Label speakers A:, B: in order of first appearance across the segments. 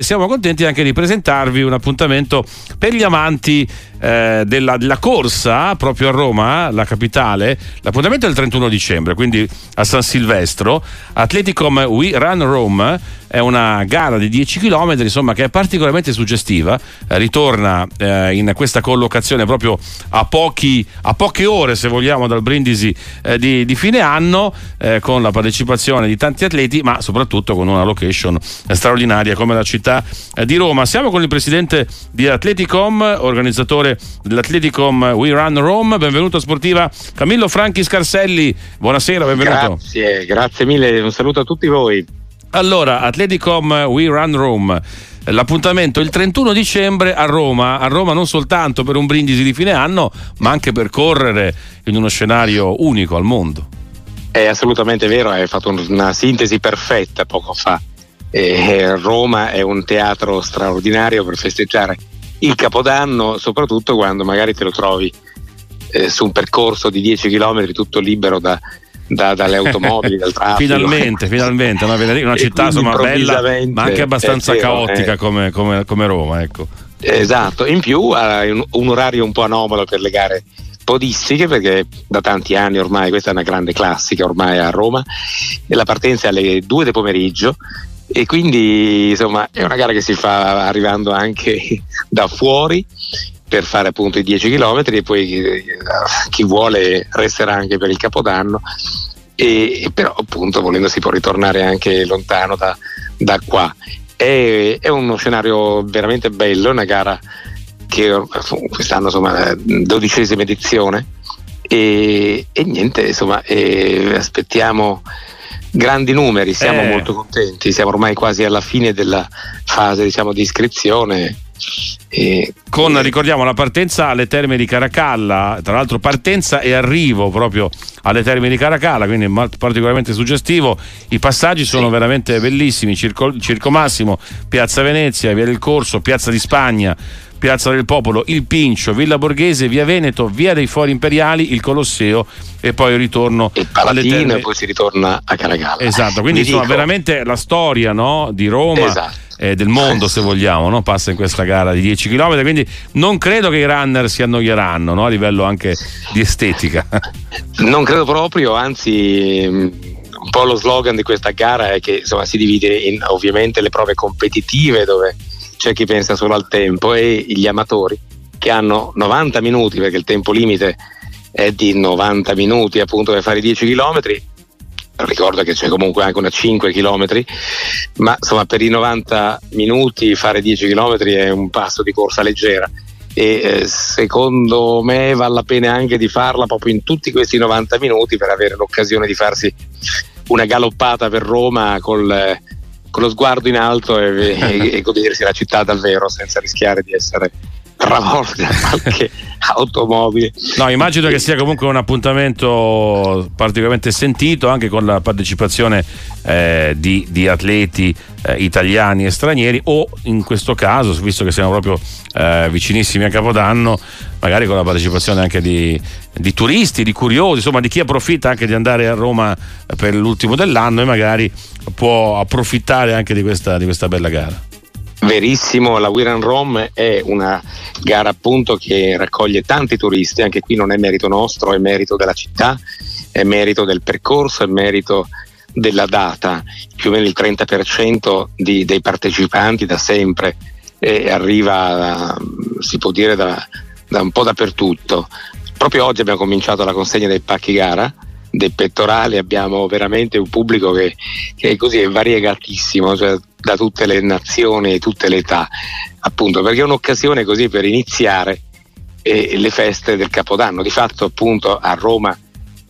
A: Siamo contenti anche di presentarvi un appuntamento per gli amanti eh, della, della, corsa proprio a Roma, la capitale. L'appuntamento è il 31 dicembre, quindi a San Silvestro. Atleticom We Run Rome è una gara di 10 km insomma, che è particolarmente suggestiva. Eh, ritorna eh, in questa collocazione proprio a, pochi, a, poche ore, se vogliamo, dal brindisi eh, di, di, fine anno, eh, con la partecipazione di tanti atleti, ma soprattutto con una location straordinaria come la città eh, di Roma. Siamo con il presidente di Atleticom, organizzatore dell'Atleticom We Run Rome. Benvenuto Sportiva Camillo Franchi Scarselli. Buonasera, benvenuto.
B: Grazie, grazie mille. Un saluto a tutti voi.
A: Allora, Atleticom We Run Rome. L'appuntamento il 31 dicembre a Roma, a Roma non soltanto per un brindisi di fine anno, ma anche per correre in uno scenario unico al mondo.
B: È assolutamente vero, hai fatto una sintesi perfetta poco fa. Eh, Roma è un teatro straordinario per festeggiare il capodanno, soprattutto quando magari te lo trovi eh, su un percorso di 10 km tutto libero da, da, dalle automobili, dal traffico.
A: finalmente, finalmente, una, una città insomma, bella, ma anche abbastanza vero, caotica eh. come, come, come, Roma. Ecco.
B: Esatto, in più ha un, un, orario un po' anomalo per le gare podistiche perché da tanti anni ormai questa è una grande classica ormai a Roma e la partenza è alle 2 del pomeriggio e quindi insomma è una gara che si fa arrivando anche da fuori per fare appunto i 10 km e poi eh, chi vuole resterà anche per il capodanno e, però appunto volendo si può ritornare anche lontano da, da qua è, è, uno scenario veramente bello una gara che quest'anno insomma dodicesima edizione e, e niente insomma e aspettiamo grandi numeri, siamo eh. molto contenti, siamo ormai quasi alla fine della fase diciamo, di iscrizione.
A: E, con ricordiamo la partenza alle terme di Caracalla, tra l'altro partenza e arrivo proprio alle terme di Caracalla, quindi particolarmente suggestivo. I passaggi sono sì. veramente bellissimi: Circo, Circo Massimo, Piazza Venezia, Via del Corso, Piazza di Spagna. Piazza del Popolo, il Pincio, Villa Borghese, Via Veneto, Via dei Fori Imperiali, il Colosseo e poi il ritorno
B: e Palatino e poi si ritorna a Caracalla.
A: Esatto, quindi insomma dico... veramente la storia no, di Roma. Esatto. Eh, del mondo se vogliamo, no? passa in questa gara di 10 km, quindi non credo che i runner si annoieranno no? a livello anche di estetica.
B: Non credo proprio, anzi mm, un po' lo slogan di questa gara è che insomma, si divide in ovviamente le prove competitive dove c'è chi pensa solo al tempo e gli amatori che hanno 90 minuti perché il tempo limite è di 90 minuti appunto per fare 10 km ricordo che c'è comunque anche una 5 km ma insomma per i 90 minuti fare 10 km è un passo di corsa leggera. E eh, secondo me vale la pena anche di farla proprio in tutti questi 90 minuti per avere l'occasione di farsi una galoppata per Roma col, con lo sguardo in alto e, e, e godersi la città davvero senza rischiare di essere travolta da qualche automobile.
A: No, immagino che sia comunque un appuntamento particolarmente sentito anche con la partecipazione eh, di, di, atleti eh, italiani e stranieri o in questo caso, visto che siamo proprio eh, vicinissimi a Capodanno, magari con la partecipazione anche di, di, turisti, di curiosi, insomma di chi approfitta anche di andare a Roma per l'ultimo dell'anno e magari può approfittare anche di questa, di questa bella gara.
B: Verissimo, la Wiran Rome è una gara appunto che raccoglie tanti turisti, anche qui non è merito nostro, è merito della città, è merito del percorso, è merito della data, più o meno il 30% di, dei partecipanti da sempre eh, arriva, si può dire, da, da un po' dappertutto. Proprio oggi abbiamo cominciato la consegna dei pacchi gara, dei pettorali, abbiamo veramente un pubblico che, che è così, è variegatissimo, cioè da tutte le nazioni e tutte le età, appunto, perché è un'occasione così per iniziare eh, le feste del Capodanno. Di fatto, appunto, a Roma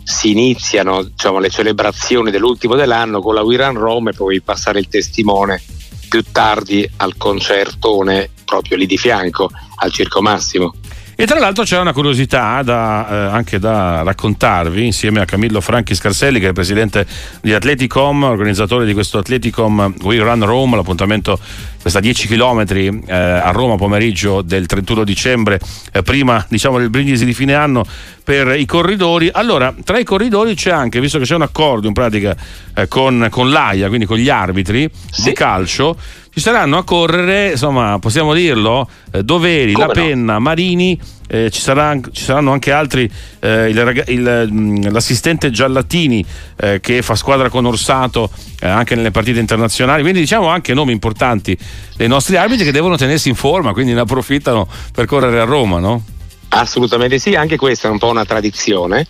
B: si iniziano diciamo, le celebrazioni dell'ultimo dell'anno con la We Run Rome e poi passare il testimone più tardi al concertone proprio lì di fianco al Circo Massimo.
A: E tra l'altro c'è una curiosità da, eh, anche da raccontarvi insieme a Camillo Franchi Scarselli che è il presidente di Atleticom, organizzatore di questo Atleticom We Run Rome, l'appuntamento questa 10 km eh, a Roma pomeriggio del 31 dicembre, eh, prima diciamo del brindisi di fine anno per i corridori. Allora, tra i corridori c'è anche, visto che c'è un accordo in pratica eh, con, con l'AIA, quindi con gli arbitri sì. di calcio, ci saranno a correre, insomma, possiamo dirlo, eh, Doveri, Come La Penna, no? Marini, eh, ci, sarà, ci, saranno anche altri, eh, il, il, mm, l'assistente Giallatini eh, che fa squadra con Orsato eh, anche nelle partite internazionali, quindi diciamo anche nomi importanti dei nostri arbitri che devono tenersi in forma, quindi ne approfittano per correre a Roma, no?
B: Assolutamente sì, anche questa è un po' una tradizione.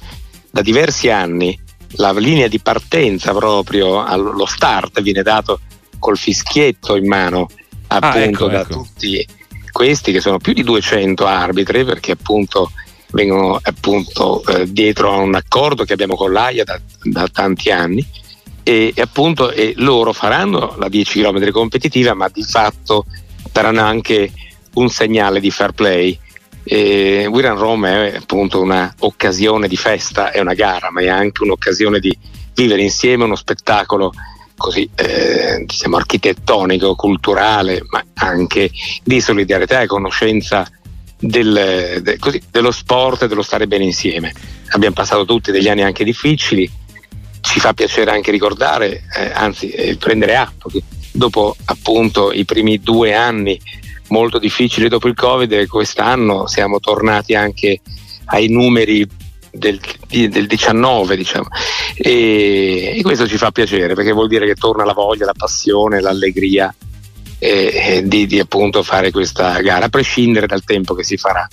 B: Da diversi anni la linea di partenza proprio, allo start viene dato col fischietto in mano appunto ah, ecco, da ecco. tutti questi che sono più di 200 arbitri perché appunto vengono appunto eh, dietro a un accordo che abbiamo con l'AIA da, da tanti anni e, e appunto e loro faranno la 10 km competitiva ma di fatto daranno anche un segnale di fair play e Wiran Rome è appunto un'occasione di festa, è una gara ma è anche un'occasione di vivere insieme uno spettacolo così eh, diciamo architettonico, culturale, ma anche di solidarietà e conoscenza del, de, così, dello sport e dello stare bene insieme. Abbiamo passato tutti degli anni anche difficili, ci fa piacere anche ricordare, eh, anzi eh, prendere atto che dopo appunto i primi due anni molto difficili dopo il Covid, quest'anno siamo tornati anche ai numeri del, del 19 diciamo e, e, questo ci fa piacere perché vuol dire che torna la voglia, la passione, l'allegria eh, di, di appunto fare questa gara a prescindere dal tempo che si farà.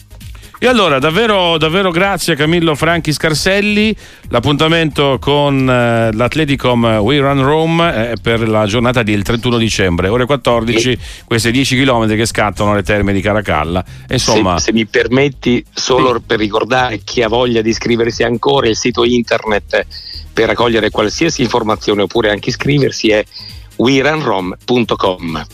A: E allora, davvero, davvero grazie a Camillo Franchi Scarselli. L'appuntamento con eh, l'Atleticom We Run Rome è per la giornata del 31 dicembre, ore 14, queste 10 km che scattano alle terme di Caracalla.
B: Insomma, se, se mi permetti, solo sì. per ricordare chi ha voglia di iscriversi ancora, il sito internet per raccogliere qualsiasi informazione oppure anche iscriversi è werunrom.com.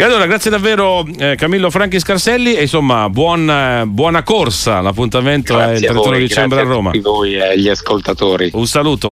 A: E allora, grazie davvero eh, Camillo Franchi Scarselli e insomma, buon, eh, buona corsa. L'appuntamento grazie è il 31 dicembre a Roma.
B: Grazie a voi e agli ascoltatori.
A: Un saluto.